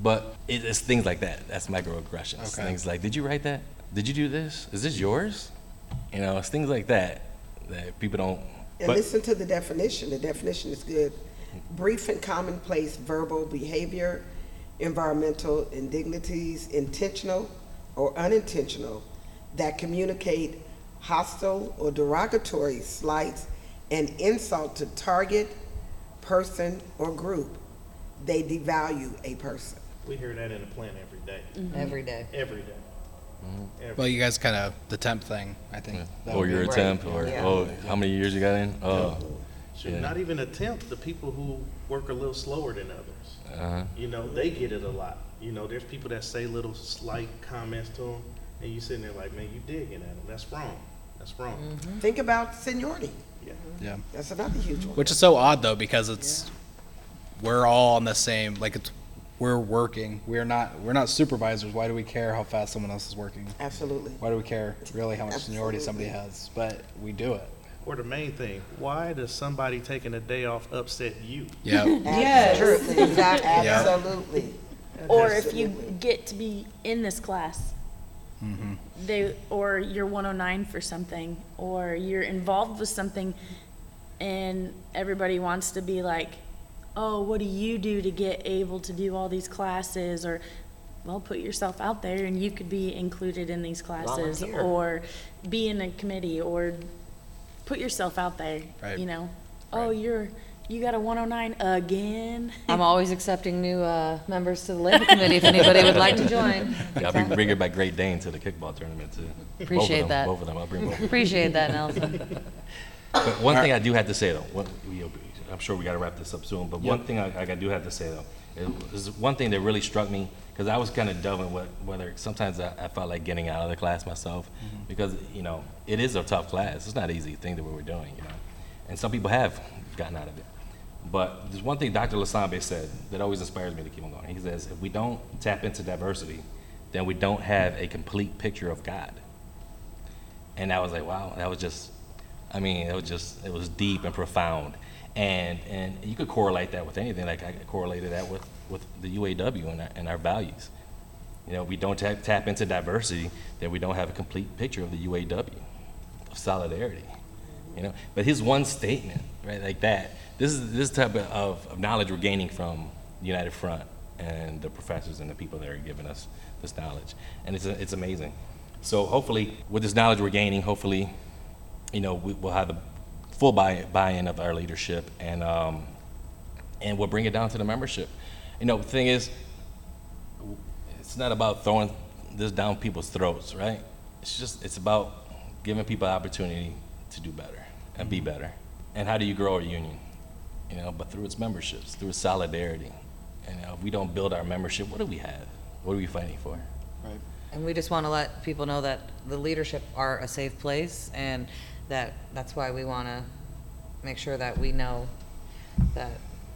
But it, it's things like that. That's microaggressions. Okay. Things like, did you write that? Did you do this? Is this yours? You know, it's things like that that people don't. And but- listen to the definition. The definition is good. Brief and commonplace verbal behavior, environmental indignities, intentional or unintentional, that communicate hostile or derogatory slights and insult to target, person, or group. They devalue a person. We hear that in the plant every day, mm-hmm. Every day. every day. Mm-hmm. Every- Well, you guys kind of the temp thing. I think. that or would be- your Right. attempt, or Yeah. oh, how many years you got in? Oh, Shoot, Yeah. Not even attempt, the people who work a little slower than others. Uh-huh. You know, they get it a lot. You know, there's people that say little slight comments to them, and you sitting there like, man, you digging at them. That's wrong. That's wrong. Think about seniority. Yeah. Yeah. That's another huge one. Which is so odd though, because it's we're all on the same. Like it's we're working. We're not we're not supervisors. Why do we care how fast someone else is working? Absolutely. Why do we care really how much seniority somebody has? But we do it. Or the main thing, why does somebody taking a day off upset you? Yeah. Yes. True, exactly. Yeah. Absolutely. Or if you get to be in this class, Mm-hmm. they, or you're 109 for something, or you're involved with something, and everybody wants to be like, oh, what do you do to get able to do all these classes? Or, well, put yourself out there and you could be included in these classes, Volunteer. or be in a committee, or put yourself out there, Right. you know? Oh, you're, you got a 109 again? I'm always accepting new uh, members to the labor committee if anybody would like to join. Yeah, I'll be bringing back Great Dane to the kickball tournament too. Both of Appreciate them, that. Both of them, I'll bring both. Appreciate that, Nelson. But one thing I do have to say though, one, we- I'm sure we got to wrap this up soon. But one thing I, I do have to say though, is one thing that really struck me because I was kind of delving with whether sometimes I, I felt like getting out of the class myself mm-hmm. because you know it is a tough class. It's not an easy thing that we were doing, you know, and some people have gotten out of it. But there's one thing Dr. Lasambe said that always inspires me to keep on going. He says, if we don't tap into diversity, then we don't have a complete picture of God. And I was like, wow, that was just, I mean, it was just, it was deep and profound. And, and you could correlate that with anything. Like I correlated that with, with the UAW and our, and our values. You know, we don't tap, tap into diversity, then we don't have a complete picture of the UAW, of solidarity. You know, but his one statement, right, like that, this is this type of, of knowledge we're gaining from United Front and the professors and the people that are giving us this knowledge, and it's it's amazing. So hopefully, with this knowledge we're gaining, hopefully, you know, we, we'll have the full buy buy-in of our leadership, and um, and we'll bring it down to the membership. You know, the thing is, it's not about throwing this down people's throats, right? It's just it's about giving people the opportunity to do better and be mm-hmm. better. And how do you grow a union? You know, but through its memberships, through its solidarity. And you know, if we don't build our membership, what do we have? What are we fighting for? Right. And we just want to let people know that the leadership are a safe place and that that's why we want to make sure that we know that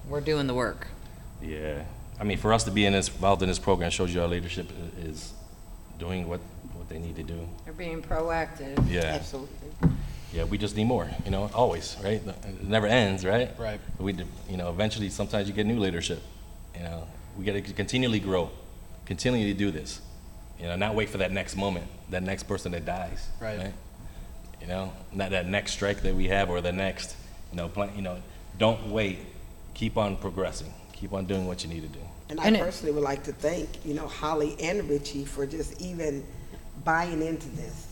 we're doing the work. Yeah. I mean, for us to be in this, involved in this program shows you our leadership i- is doing what, what they need to do. They're being proactive. Yeah. Absolutely. Yeah, we just need more, you know, always, right? It never ends, right? Right. We, do- you know, eventually, sometimes you get new leadership. You know, we got to continually grow, continually do this. You know, not wait for that next moment, that next person that dies. Right. You know, not that next strike that we have or the next, you know, plan. You know, don't wait. Keep on progressing. Keep on doing what you need to do. And I And it- personally would like to thank, you know, Holly and Richie for just even buying into this.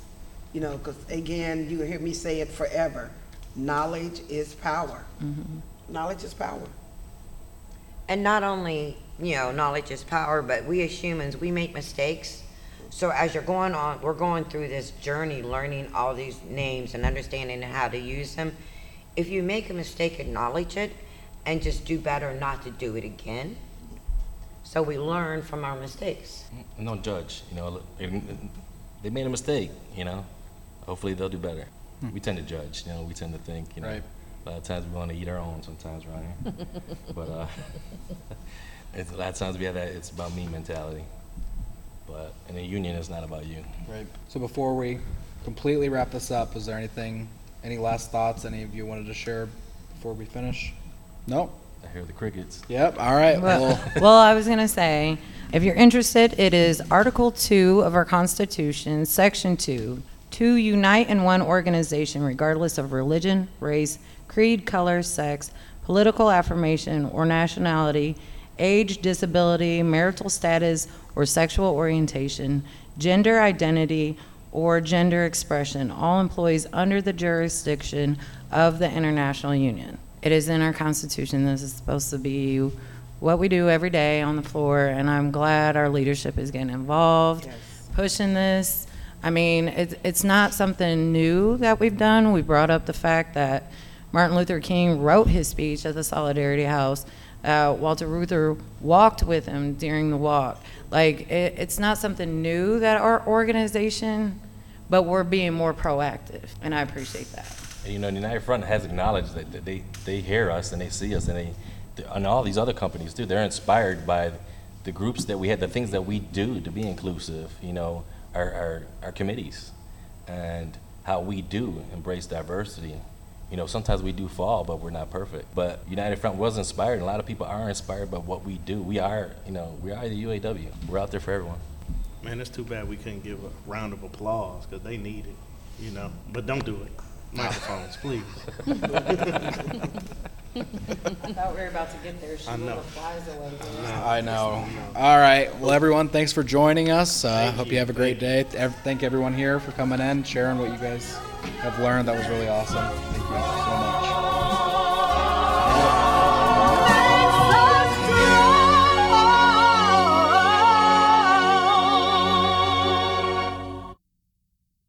You know, because again, you hear me say it forever, knowledge is power. Mm-hmm. Knowledge is power. And not only, you know, knowledge is power, but we as humans, we make mistakes. So as you're going on, we're going through this journey, learning all these names and understanding how to use them. If you make a mistake, acknowledge it and just do better not to do it again. So we learn from our mistakes. And don't judge. You know, they- they made a mistake. You know, hopefully they'll do better. We tend to judge. You know, we tend to think. You know, Right. a lot of times we want to eat our own. Sometimes, right? but uh, it's, a lot of times we have that. It's about me mentality. But in a union, it's not about you. Right. So before we completely wrap this up, is there anything, any last thoughts any of you wanted to share before we finish? No? I hear the crickets. Yep. All right. Well, Well, well, I was going to say, if you're interested, it is Article 2 of our Constitution, Section 2, to unite in one organization regardless of religion, race, creed, color, sex, political affirmation, or nationality, age, disability, marital status, or sexual orientation, gender identity, or gender expression, all employees under the jurisdiction of the International Union. It is in our Constitution. This is supposed to be what we do every day on the floor, and I'm glad our leadership is getting involved, pushing this. I mean, it's, it's not something new that we've done. We brought up the fact that Martin Luther King wrote his speech at the Solidarity House. Uh, Walter Reuther walked with him during the walk. Like, it, it's not something new that our organization, but we're being more proactive, and I appreciate that. You know, the United Front has acknowledged that, that they, they hear us and they see us and they, and all these other companies too, they're inspired by the groups that we had, the things that we do to be inclusive, you know, our, our, our committees and how we do embrace diversity. You know, sometimes we do fall, but we're not perfect. But United Front was inspired, and a lot of people are inspired by what we do. We are, you know, we are the UAW. We're out there for everyone. Man, it's too bad we couldn't give a round of applause because they need it, you know. But don't do it. Microphones, please. I thought we were about to get there. She I know. flies away. I know. All right. Well, everyone, thanks for joining us. Uh, hope you. you. have a great day. Ev- Thank everyone here for coming in, sharing what you guys have learned. That was really awesome. Thank you so much.